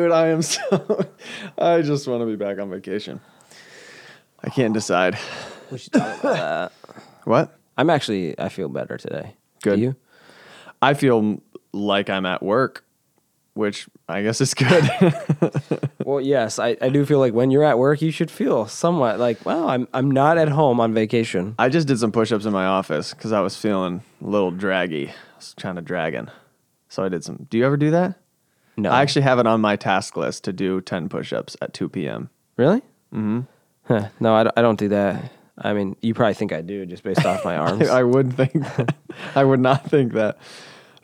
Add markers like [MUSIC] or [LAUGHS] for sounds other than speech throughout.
Dude, I am [LAUGHS] so. I just want to be back on vacation. I can't decide. We should talk about that. What? I'm actually I feel better today. Good. Do you? I feel like I'm at work, which I guess is good. [LAUGHS] Well, yes, I, I do feel like when you're at work, you should feel somewhat like, well, I'm I'm not at home on vacation. I just did some push-ups in my office because I was feeling a little draggy. I was kind of dragging, so I did some. Do you ever do that? No, I actually have it on my task list to do 10 push-ups at 2 p.m. really. Mm-hmm. Huh. No, I don't, I don't do that. I mean, you probably think I do just based off my [LAUGHS] arms. I would think that. I would not think that.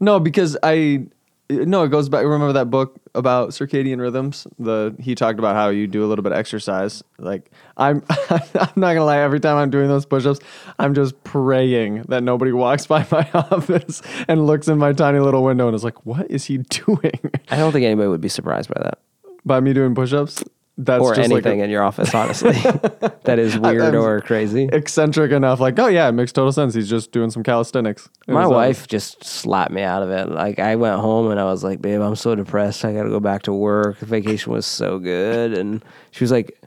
No, because I no, it goes back. Remember that book about circadian rhythms? The he talked about how you do a little bit of exercise. Like I'm, [LAUGHS] I'm not gonna lie. Every time I'm doing those push-ups, I'm just praying that nobody walks by my [LAUGHS] office and looks in my tiny little window and is like, "What is he [LAUGHS] doing?" I don't think anybody would be surprised by that. by me doing push-ups. That's or anything like in your office, honestly. [LAUGHS] that is weird I'm- or crazy. eccentric enough. Like, oh yeah, it makes total sense. He's just doing some calisthenics. It My uh, wife just slapped me out of it. Like I went home and I was like, "Babe, I'm so depressed. I got to go back to work. The vacation was so good." And she was like,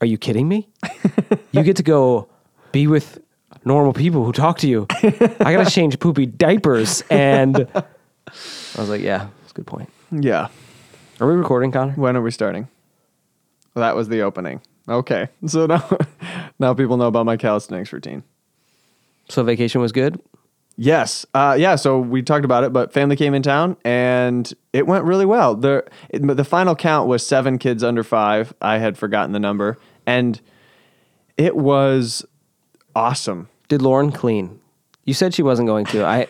"Are you kidding me? you get to go be with normal people who talk to you. I got to [LAUGHS] change poopy diapers." And I was like, "Yeah, that's a good point." yeah. Are we recording, Connor? When are we starting? That was the opening. Okay. [LAUGHS] So now now people know about my calisthenics routine. So vacation was good. Yes. Uh, yeah. So we talked about it, but family came in town and it went really well. The, it, the final count was seven kids under five. I had forgotten the number. And it was awesome. Did Lauren clean? You said she wasn't going to. I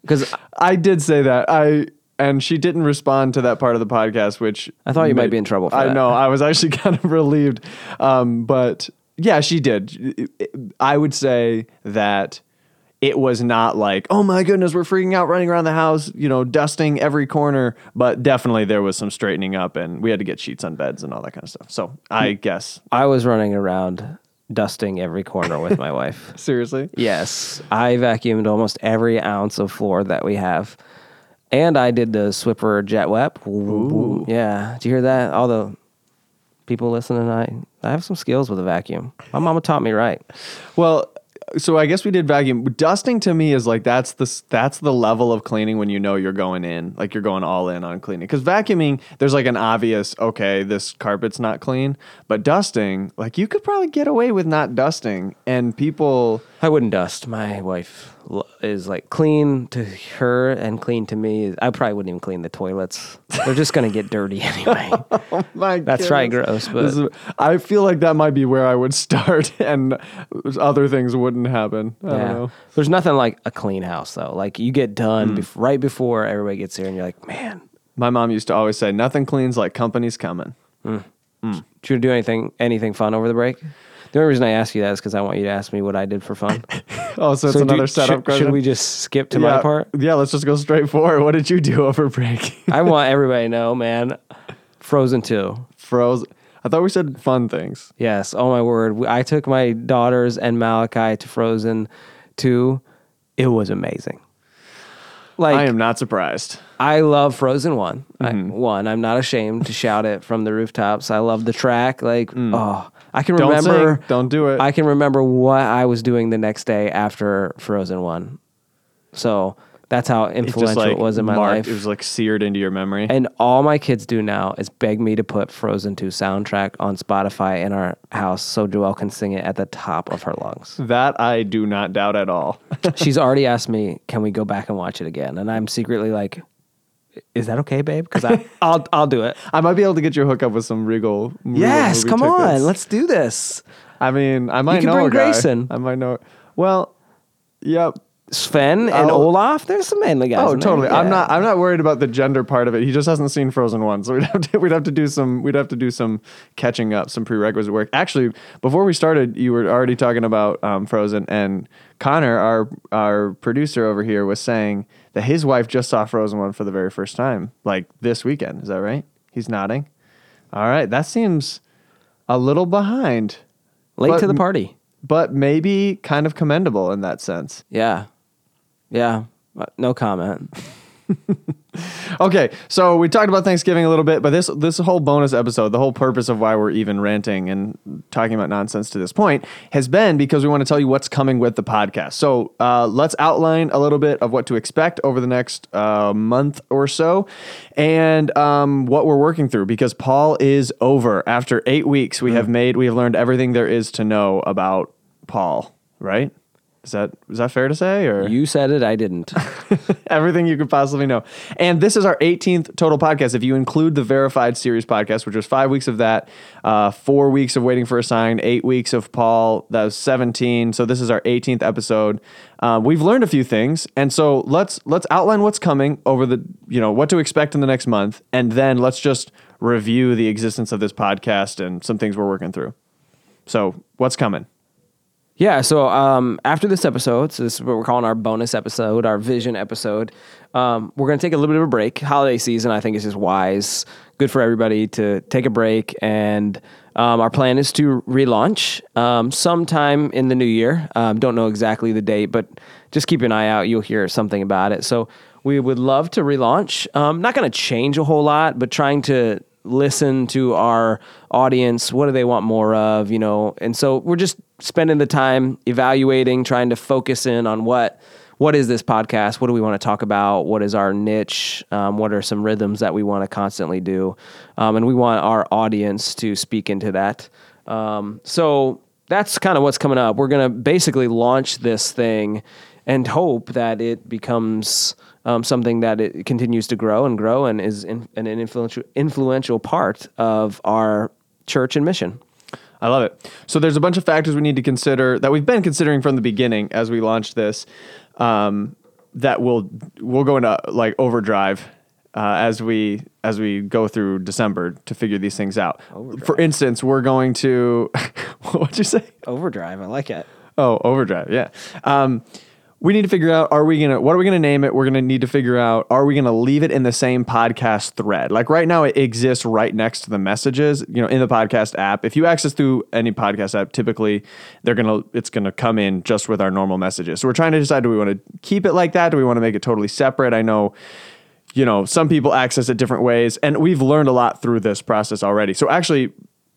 because [LAUGHS] I did say that. I and she didn't respond to that part of the podcast, which I thought you might be in trouble for I that. know. I was actually [LAUGHS] kind of relieved, um, but yeah, she did. I would say that it was not like, oh my goodness, we're freaking out, running around the house, you know, dusting every corner. But definitely there was some straightening up, and we had to get sheets on beds and all that kind of stuff. So I guess I was running around dusting every corner with my wife. [LAUGHS] seriously, Yes, I vacuumed almost every ounce of floor that we have, and I did the Swiffer Jet. Ooh. Yeah, did you hear that? All the people listening, I I have some skills with a vacuum. My mama taught me right. Well, so I guess we did vacuum. Dusting to me is like that's the that's the level of cleaning when you know you're going in, like you're going all in on cleaning. Because vacuuming, there's like an obvious okay, this carpet's not clean, but dusting, like you could probably get away with not dusting, and people. I wouldn't dust. My wife is like clean to her and clean to me. I probably wouldn't even clean the toilets. They're just gonna get dirty [LAUGHS] anyway. My That's right, gross, but- is- I feel like that might be where I would [LAUGHS] start, and other things wouldn't happen. I don't know. There's nothing like a clean house though. Like you get done Hmm. bef- right before everybody gets here, and you're like, man, My mom used to always say, "Nothing cleans like company's coming." did you do anything anything fun over the break? The only reason I ask you that is because I want you to ask me what I did for fun. [LAUGHS] Oh, so it's So do- another setup should, question. Should we just skip to yeah, my part? Yeah, let's just go straight forward. What did you do over break? I [LAUGHS] want everybody to know, man. Frozen 2. Froze. I thought we said fun things. Yes. Oh my word. I took my daughters and Malachi to Frozen 2. It was amazing. Like I am not surprised. I love Frozen One. I, Mm-hmm. one, I'm not ashamed to shout it from the rooftops. I love the track. Like, oh, I can Mm. Don't remember. sing. Don't do it. I can remember what I was doing the next day after Frozen One. So that's how It influential it, was in my marked- life. It was like seared into your memory. and all my kids do now is beg me to put Frozen 2 soundtrack on Spotify in our house so Joelle can sing it at the top of her lungs. that I do not doubt at all. [LAUGHS] She's already asked me, "Can we go back and watch it again?" And I'm secretly like, "Is that okay, babe?" Because [LAUGHS] I'll I'll do it. I might be able to get you a hookup with some Regal. Yes, come tickets. on, let's do this. I mean, I might can know bring a guy. Grayson. I might know. Well, yep. Sven and I'll- Olaf, there's some manly guys. Oh, in there. totally. I'm Yeah. not. I'm not worried about the gender part of it. He just hasn't seen Frozen one, so we'd [LAUGHS] have to. We'd have to do some. We'd have to do some catching up, some prerequisite work. Actually, before we started, you were already talking about um, Frozen, and Connor, our our producer over here, was saying that his wife just saw Frozen one for the very first time, like this weekend. Is that right? He's nodding. All right, that seems a little behind, late but- to the party. but maybe kind of commendable in that sense. Yeah, yeah. No comment. [LAUGHS] Okay, so we talked about Thanksgiving a little bit, but this this whole bonus episode, the whole purpose of why we're even ranting and talking about nonsense to this point, has been because we want to tell you what's coming with the podcast. So uh, let's outline a little bit of what to expect over the next uh, month or so, and um, what we're working through. Because Paul is over after eight weeks. We have made we have learned everything there is to know about Paul. Right? Is that is that fair to say? Or You said it, I didn't. [LAUGHS] everything you could possibly know. And this is our 18th total podcast. If you include the verified series podcast, which was five weeks of that, uh, four weeks of waiting for a sign, eight weeks of Paul, that was 17. So this is our 18th episode. Uh, we've learned a few things, and so let's let's outline what's coming over the you know what to expect in the next month, and then let's just review the existence of this podcast and some things we're working through. So what's coming? Yeah, so um, after this episode, so this is what we're calling our bonus episode, our vision episode. Um, we're going to take a little bit of a break. Holiday season, I think, is just wise, good for everybody to take a break. And um, our plan is to relaunch um, sometime in the new year. Um, don't know exactly the date, but just keep an eye out. You'll hear something about it. So we would love to relaunch. Um, not going to change a whole lot, but trying to listen to our audience what do they want more of you know and so we're just spending the time evaluating trying to focus in on what what is this podcast? What do we want to talk about? What is our niche? Um, what are some rhythms that we want to constantly do? Um, and we want our audience to speak into that. Um, so that's kind of what's coming up. We're going to basically launch this thing and hope that it becomes um, something that it continues to grow and grow and is in, an influential influential part of our church and mission. I love it. So there's a bunch of factors we need to consider that we've been considering from the beginning as we launched this. Um, that will we'll go into like overdrive uh, as we as we go through December to figure these things out. For instance, we're going to [LAUGHS] what'd you say? Overdrive, I like it. Oh, overdrive. Yeah. Um, we need to figure out are we gonna what are we gonna name it? We're gonna need to figure out are we gonna leave it in the same podcast thread? Like right now, it exists right next to the messages. You know, in the podcast app. If you access through any podcast app, typically they're gonna it's gonna come in just with our normal messages. So we're trying to decide do we want to keep it like that? Do we want to make it totally separate? I know you know, some people access it different ways, and we've learned a lot through this process already. So actually,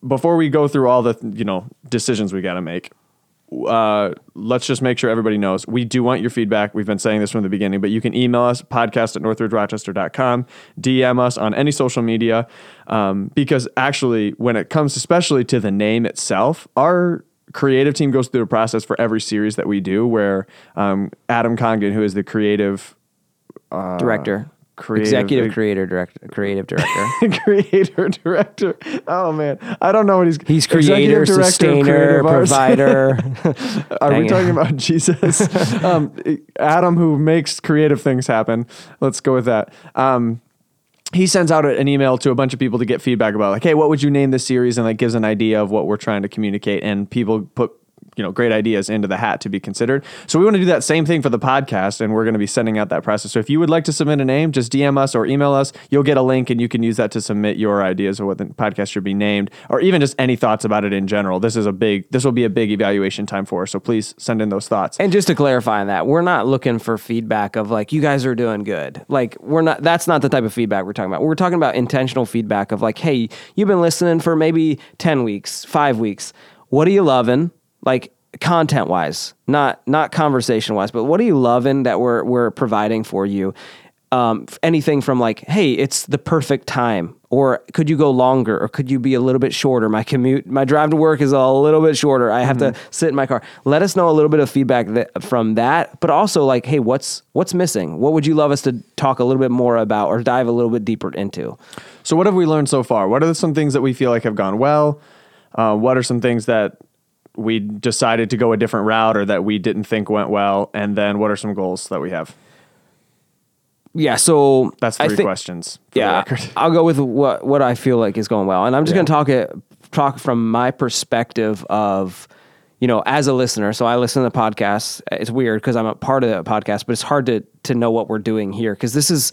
before we go through all the you know decisions we got to make, uh, let's just make sure everybody knows we do want your feedback. We've been saying this from the beginning, but you can email us podcast at northridgerochester.com, DM us on any social media. Um, because actually, when it comes especially to the name itself, our creative team goes through a process for every series that we do where um, Adam Congdon, who is the creative Director, creative- executive creator, director, creative director. [LAUGHS] creator director. Oh man, I don't know what he's. He's creator, director sustainer, provider. [LAUGHS] Are Dang we it. talking about [LAUGHS] Jesus? um, Adam, who makes creative things happen. Let's go with that. Um, he sends out an email to a bunch of people to get feedback about, like, hey, what would you name this series? And that gives an idea of what we're trying to communicate. And people put you know great ideas into the hat to be considered. So we want to do that same thing for the podcast, and we're going to be sending out that process. So if you would like to submit a name, just DM us or email us. You'll get a link, and you can use that to submit your ideas of what the podcast should be named, or even just any thoughts about it in general. This is a big, this will be a big evaluation time for us. So please send in those thoughts. And just to clarify on that, we're not looking for feedback of like you guys are doing good. Like we're not that's not the type of feedback we're talking about. We're talking about intentional feedback of like, hey, you've been listening for maybe 10 weeks, 5 weeks. What are you loving? Like content wise, not not conversation wise, but what are you loving that we're we're providing for you? Um, anything from like, hey, it's the perfect time, or could you go longer, or could you be a little bit shorter? My commute, my drive to work is a little bit shorter. I have to sit in my car. Let us know a little bit of feedback that, from that, but also like, hey, what's what's missing? What would you love us to talk a little bit more about, or dive a little bit deeper into? So, what have we learned so far? What are some things that we feel like have gone well? Uh, what are some things that we decided to go a different route or that we didn't think went well? And then what are some goals that we have? Yeah, so That's three think- questions. Yeah. [LAUGHS] I'll go with what what I feel like is going well, and I'm just Yeah. going to talk it talk from my perspective of, you know, as a listener. So I listen to the podcast. It's weird because I'm a part of the podcast, but it's hard to to know what we're doing here because this is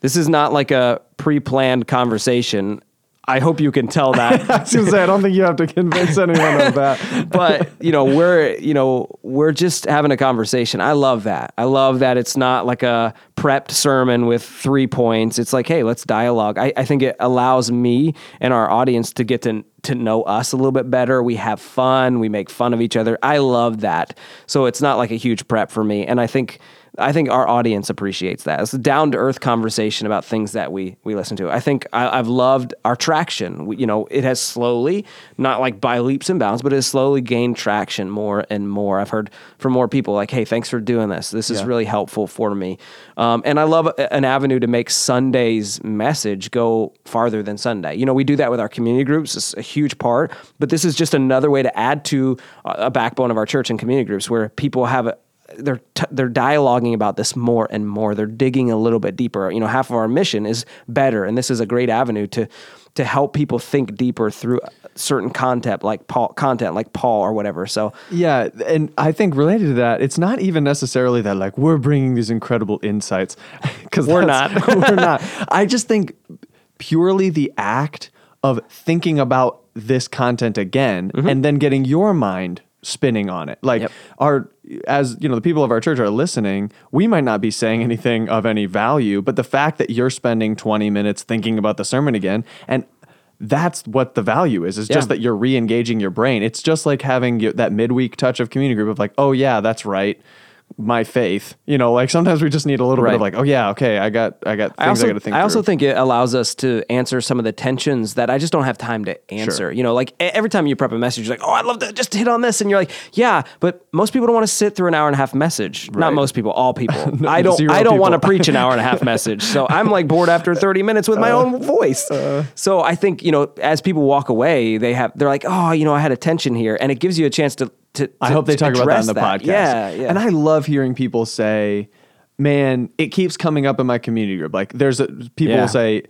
this is not like a pre planned conversation. I hope you can tell that. [LAUGHS] I was say I don't think you have to convince anyone of that. [LAUGHS] but you know we're you know we're just having a conversation. I love that. I love that it's not like a prepped sermon with three points. It's like hey let's dialogue. I, I think it allows me and our audience to get to to know us a little bit better. We have fun. We make fun of each other. I love that. So it's not like a huge prep for me. And i think I think our audience appreciates that. It's a down to earth conversation about things that we we listen to. I think I, have loved our traction. We, you know, it has slowly, not like by leaps and bounds, but it has slowly gained traction more and more. I've heard from more people like, "Hey, thanks for doing this. This is Yeah. really helpful for me." Um, and I love an avenue to make Sunday's message go farther than Sunday. You know, we do that with our community groups. It's a huge part, but this is just another way to add to a a backbone of our church and community groups where people have a they're t- they're dialoguing about this more and more. They're digging a little bit deeper. You know, half of our mission is better, and this is a great avenue to to help people think deeper through certain content like Paul content like Paul or whatever. So Yeah, and I think related to that, it's not even necessarily that like we're bringing these incredible insights [LAUGHS] because We're not. [LAUGHS] we're not. I just think purely the act of thinking about this content again mm-hmm. and then getting your mind spinning on it. Like Yep. our as you know, the people of our church are listening, we might not be saying anything of any value, but the fact that you're spending 20 minutes thinking about the sermon again and that's what the value is. It's just that you're re-engaging your brain. It's just like having your, that midweek touch of community group of like, oh yeah, that's right, my faith. You know, like sometimes we just need a little bit of like, oh yeah, okay, I got, I got things I, I also, got to think. I also through. think it allows us to answer some of the tensions that I just don't have time to answer. Sure. You know, like every time you prep a message, you're like, oh, I'd love to just hit on this. And you're like, yeah, but most people don't want to sit through an hour and a half message. Not most people, all people. [LAUGHS] I don't, I don't want to preach an hour and a half [LAUGHS] message. So I'm like bored after 30 minutes with Uh, my own voice. so I think, you know, as people walk away, they have, they're like, oh, you know, I had a tension here. And it gives you a chance to, to, I hope they talk about that in address the podcast. Yeah, yeah. And I love hearing people say, "Man, it keeps coming up in my community group." Like, there's a, people Yeah. will say,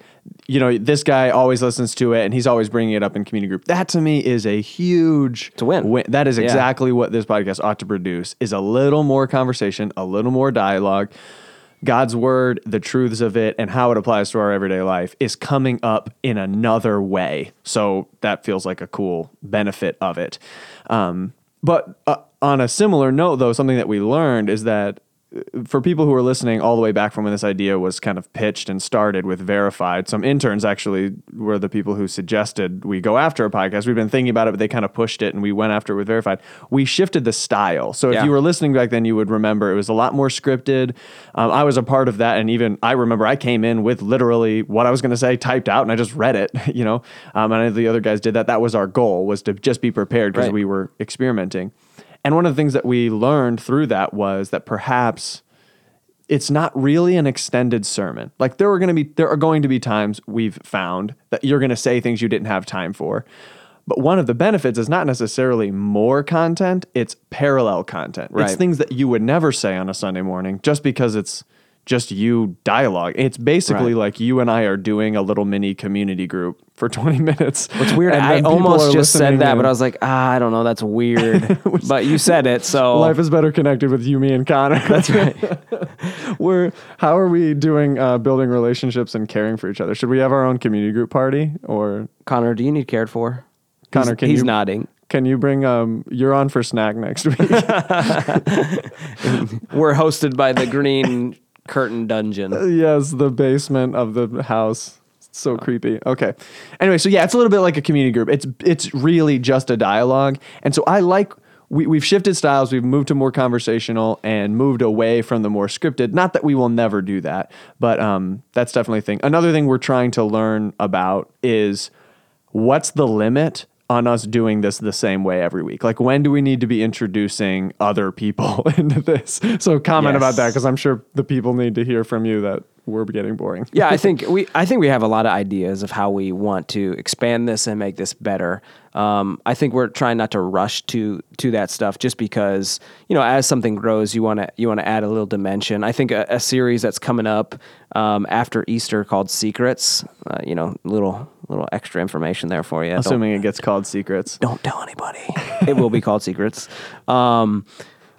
"You know, this guy always listens to it, and he's always bringing it up in community group." That to me is a huge to a win. That is Yeah. exactly what this podcast ought to produce: is a little more conversation, a little more dialogue. God's word, the truths of it, and how it applies to our everyday life is coming up in another way. So that feels like a cool benefit of it. Um, but uh, on a similar note, though, something that we learned is that for people who are listening all the way back from when this idea was kind of pitched and started with verified some interns actually were the people who suggested we go after a podcast. We've been thinking about it but they kind of pushed it and we went after it with verified. We shifted the style. So if you were listening back then you would remember it was a lot more scripted. Um, i was a part of that and even i remember i came in with literally what i was going to say typed out and i just read it [LAUGHS] you know? Um, and the other guys did that. That was our goal was to just be prepared because Right. we were experimenting and one of the things that we learned through that was that perhaps it's not really an extended sermon. Like there are going to be there are going to be times we've found that you're going to say things you didn't have time for. But one of the benefits is not necessarily more content, it's parallel content. It's things that you would never say on a Sunday morning just because it's just you dialogue. It's basically Right. like you and I are doing a little mini community group for 20 minutes. It's weird. And I almost just said that, but I was like, ah, I don't know. That's weird. [LAUGHS] but you said it, so [LAUGHS] Life is better connected with you, me, and Connor. That's right. [LAUGHS] We're how are we doing uh, building relationships and caring for each other? Should we have our own community group party or Connor, do you need cared for? Connor? he's, can he's you nodding. Can you bring um? You're on for snack next week. We're hosted by the Green Curtain Dungeon. yes, the basement of the house. So creepy. Okay. Anyway, so yeah, it's a little bit like a community group. It's it's really just a dialogue, and so I like. We, we've shifted styles. We've moved to more conversational and moved away from the more scripted. Not that we will never do that, but um, that's definitely a thing. Another thing we're trying to learn about is what's the limit on us doing this the same way every week? Like, when do we need to be introducing other people [LAUGHS] into this? So, comment about that because I'm sure the people need to hear from you that we're getting boring. yeah, I think [LAUGHS] we I think we have a lot of ideas of how we want to expand this and make this better. Um, I think we're trying not to rush to to that stuff just because you know as something grows, you want to you want to add a little dimension. I think a, a series that's coming up um, after Easter called Secrets. Uh, you know, little little extra information there for you. Don't- Assuming it gets called secrets. don't tell anybody. [LAUGHS] it will be called Secrets. Um,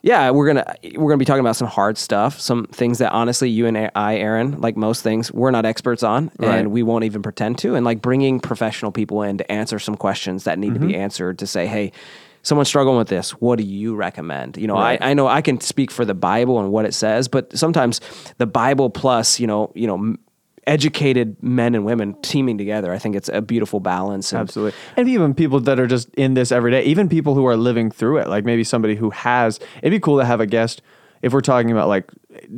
yeah, we're gonna we're gonna be talking about some hard stuff, some things that honestly you and I, Aaron, like most things, we're not experts on, Right. and we won't even pretend to. And like bringing professional people in to answer some questions that need to be answered to say, hey. Someone's struggling with this. What do you recommend? You know, Right. I, I know I can speak for the Bible and what it says, but sometimes the Bible plus, you know, you know, educated men and women teaming together. I think it's a beautiful balance. And Absolutely. And even people that are just in this every day, even people who are living through it, like maybe somebody who has, it'd be cool to have a guest if we're talking about like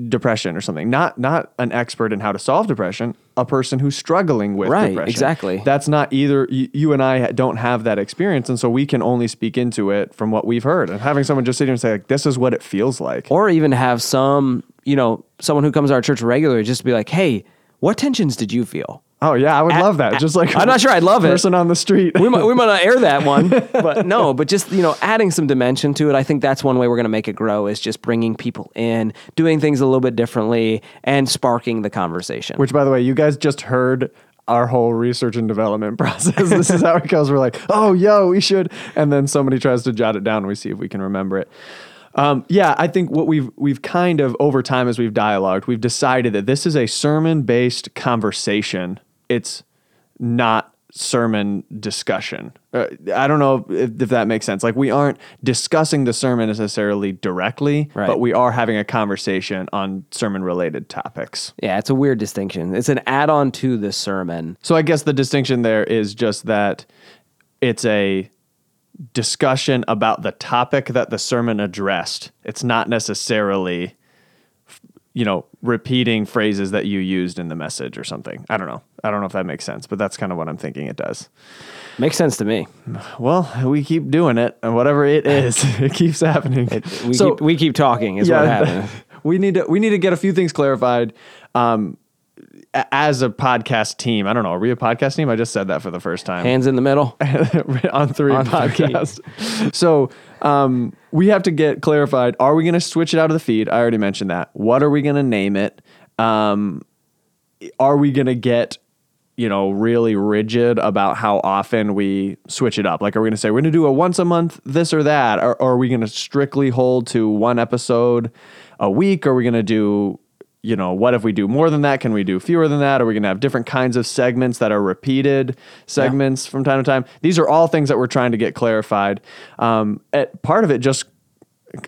depression or something, not not an expert in how to solve depression, a person who's struggling with Right, depression. exactly. That's not either you, you and I don't have that experience and so we can only speak into it from what we've heard. And having someone just sit here and say like this is what it feels like. or even have some, you know, someone who comes to our church regularly just be like, hey, what tensions did you feel? Oh yeah, I would love that. Just like I'm not sure I'd love it. person on the street. We might, we might not air that one, [LAUGHS] but no, but just, you know, adding some dimension to it. I think that's one way we're going to make it grow is just bringing people in, doing things a little bit differently and sparking the conversation. Which, by the way, you guys just heard our whole research and development [LAUGHS] process. this is how it goes. We're like, oh, yo, we should, and then somebody tries to jot it down, and we see if we can remember it. Um, yeah, I think what we've we've kind of over time as we've dialogued, we've decided that this is a sermon based conversation. It's not sermon discussion. Uh, I don't know if, if that makes sense. Like we aren't discussing the sermon necessarily directly, Right. but we are having a conversation on sermon related topics. yeah, it's a weird distinction. It's an add on to the sermon. So I guess the distinction there is just that it's a discussion about the topic that the sermon addressed. It's not necessarily you know, repeating phrases that you used in the message or something. I don't know. I don't know if that makes sense, but that's kind of what I'm thinking it does. Makes sense to me. Well, we keep doing it, and whatever it is, [LAUGHS] it keeps happening. We, So- keep, we keep talking is what [LAUGHS] happened. we need to we need to get a few things clarified. Um, as a podcast team, I don't know. Are we a podcast team? I just said that for the first time Hands in the middle. [LAUGHS] on three On three. podcast. so um, we have to get clarified. Are we going to switch it out of the feed? I already mentioned that. What are we going to name it? Um, are we going to get you know really rigid about how often we switch it up? Like, are we going to say we're going to do a once a month this or that, or, or are we going to strictly hold to one episode a week? Are we going to do you know, what if we do more than that? Can we do fewer than that? Are we going to have different kinds of segments that are repeated segments from time to time? These are all things that we're trying to get clarified. Um, at, part of it just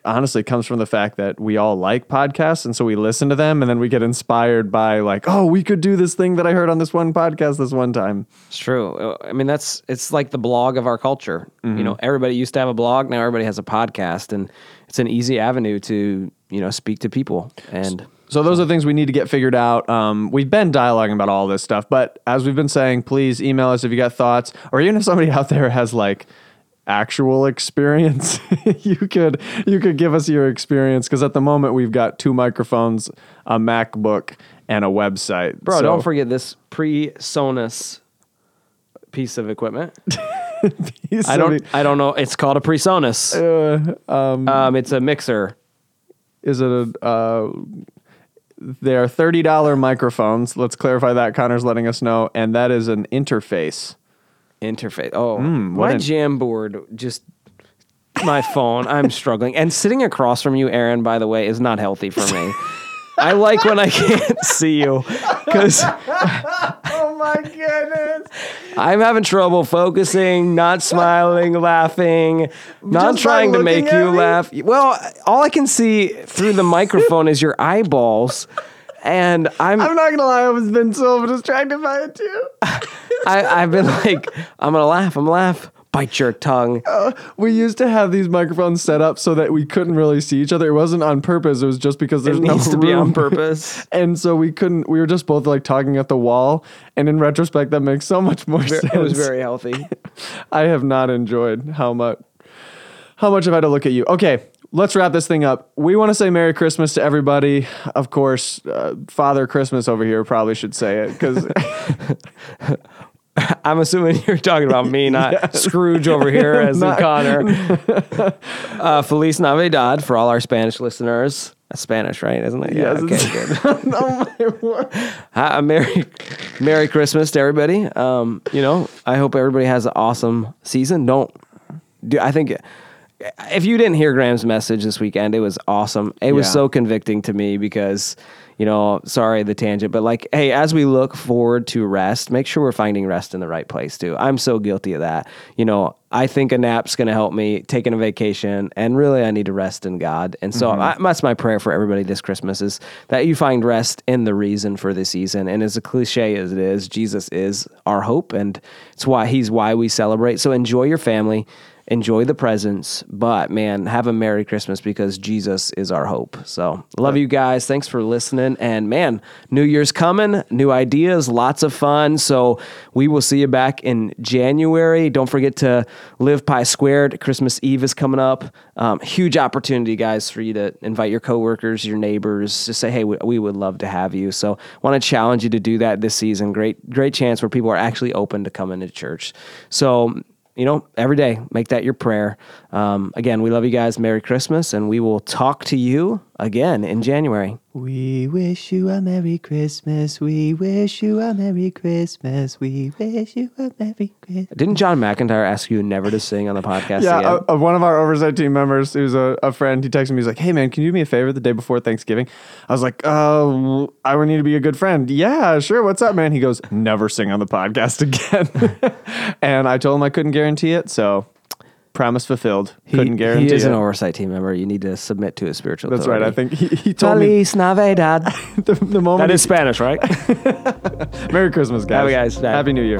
honestly comes from the fact that we all like podcasts and so we listen to them and then we get inspired by like oh we could do this thing that i heard on this one podcast this one time It's true. Uh, I mean, that's it's like the blog of our culture. Mm-hmm. You know, everybody used to have a blog. Now everybody has a podcast, and it's an easy avenue to you know speak to people. And so those are things we need to get figured out um, we've been dialoguing about all this stuff but as we've been saying please email us if you got thoughts or even if somebody out there has like actual experience [LAUGHS] you could you could give us your experience because at the moment we've got two microphones a macbook and a website bro, So- don't forget this PreSonus piece of equipment. [LAUGHS] I don't. I don't know. It's called a PreSonus. uh, um, Um, it's a mixer. is it a uh, they are thirty dollar microphones. Let's clarify that. Connor's letting us know, and that is an interface. interface. Oh, hmm, what my an- jam board just my phone. I'm struggling. And sitting across from you, Aaron, by the way, is not healthy for me. [LAUGHS] I like when I can't see you because [LAUGHS] Oh my goodness! I'm having trouble focusing, not smiling, laughing, not Just trying to make you me? laugh. Well, all I can see through the microphone is your eyeballs. And I'm, I'm not gonna lie, I've been so distracted by it too. [LAUGHS] I, I've been like, I'm gonna laugh, I'm gonna laugh. Bite your tongue. we used to have these microphones set up so that we couldn't really see each other. It wasn't on purpose. It was just because there's It no needs to be on purpose. [LAUGHS] And so we couldn't. We were just both like talking at the wall. And in retrospect, that makes so much more sense. It was very healthy. [LAUGHS] I have not enjoyed how much how much I've had to look at you. Okay, let's wrap this thing up. We want to say Merry Christmas to everybody. Of course, uh, Father Christmas over here probably should say it because [LAUGHS] [LAUGHS] I'm assuming you're talking about me, not [LAUGHS] Scrooge over here [LAUGHS] as in Not- Connor. uh, Feliz Navidad for all our Spanish listeners. That's Spanish, right? Isn't it? Yeah. Okay. Good. oh my word. Hi, Merry, Merry Christmas to everybody. Um, you know, I hope everybody has an awesome season. Don't do. I think if you didn't hear Graham's message this weekend, it was awesome. It was so convicting to me because, you know, sorry the tangent, but like, hey, as we look forward to rest, make sure we're finding rest in the right place too. I'm so guilty of that. You know, I think a nap's going to help me taking a vacation, and really, I need to rest in God. And so mm-hmm. I, that's my prayer for everybody this Christmas is that you find rest in the reason for the season. And as a cliche as it is, Jesus is our hope, and it's why He's why we celebrate. So enjoy your family enjoy the presents, but man, have a Merry Christmas because Jesus is our hope. So, love you guys. Thanks for listening. And man, New Year's coming, new ideas, lots of fun. So, we will see you back in January. Don't forget to live Pi Squared. Christmas Eve is coming up. Um, huge opportunity, guys, for you to invite your coworkers, your neighbors, just say, hey, we, we would love to have you. So, want to challenge you to do that this season. Great, great chance where people are actually open to coming to church. So, you know, every day, make that your prayer. Um, again, we love you guys. Merry Christmas, and we will talk to you again in January. We wish you a Merry Christmas. We wish you a Merry Christmas. We wish you a Merry Christmas. Didn't John McIntyre ask you never to sing on the podcast Yeah, again? uh, uh, one of our oversight team members, who's a, a friend, he texted me. He's like, "Hey man, can you do me a favor the day before Thanksgiving?" I was like, "Uh, I would need to be a good friend." Yeah, sure. What's up, man? He goes, "Never sing on the podcast [LAUGHS] again." [LAUGHS] and I told him I couldn't guarantee it, so promise fulfilled. he, couldn't guarantee he is it. an oversight team member. You need to submit to his spiritual That's right. I think he, he told me Feliz Navidad. [LAUGHS] the, the moment. that is Spanish, right? [LAUGHS] Merry Christmas, guys. Happy guys. Happy New Year.